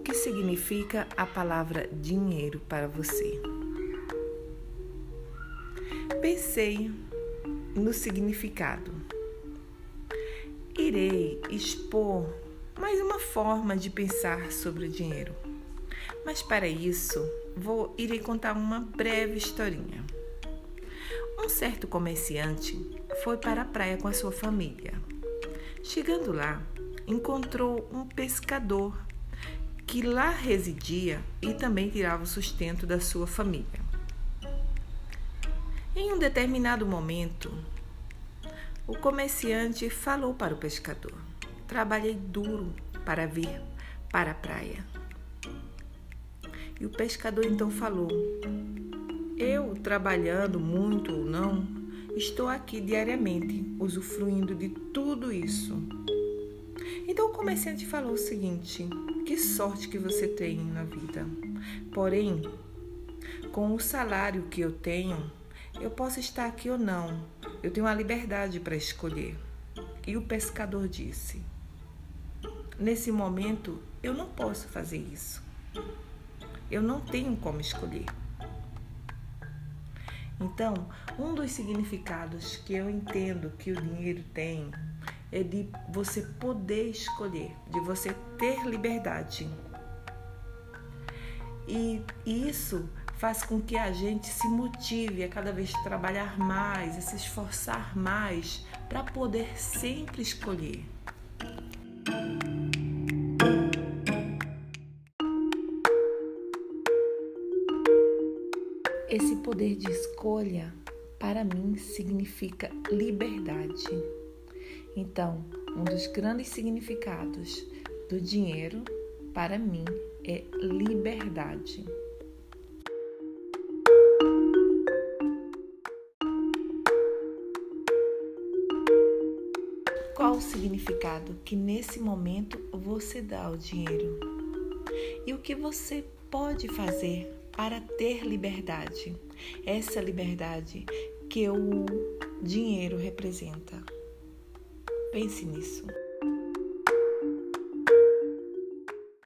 que significa a palavra dinheiro para você? Pensei no significado. Irei expor mais uma forma de pensar sobre o dinheiro. Mas para isso, vou irei contar uma breve historinha. Um certo comerciante foi para a praia com a sua família. Chegando lá, encontrou um pescador que lá residia e também tirava o sustento da sua família. Em um determinado momento, o comerciante falou para o pescador: Trabalhei duro para vir para a praia. E o pescador então falou: Eu, trabalhando muito ou não, estou aqui diariamente, usufruindo de tudo isso. Então o comerciante falou o seguinte: Que sorte que você tem na vida. Porém, com o salário que eu tenho, eu posso estar aqui ou não. Eu tenho a liberdade para escolher. E o pescador disse: Nesse momento, eu não posso fazer isso. Eu não tenho como escolher. Então, um dos significados que eu entendo que o dinheiro tem é de você poder escolher, de você ter liberdade. E isso faz com que a gente se motive a cada vez trabalhar mais, a se esforçar mais para poder sempre escolher. Esse poder de escolha, para mim, significa liberdade. Então, um dos grandes significados do dinheiro, para mim, é liberdade. Qual o significado que nesse momento você dá ao dinheiro? E o que você pode fazer para ter liberdade. Essa liberdade que o dinheiro representa. Pense nisso.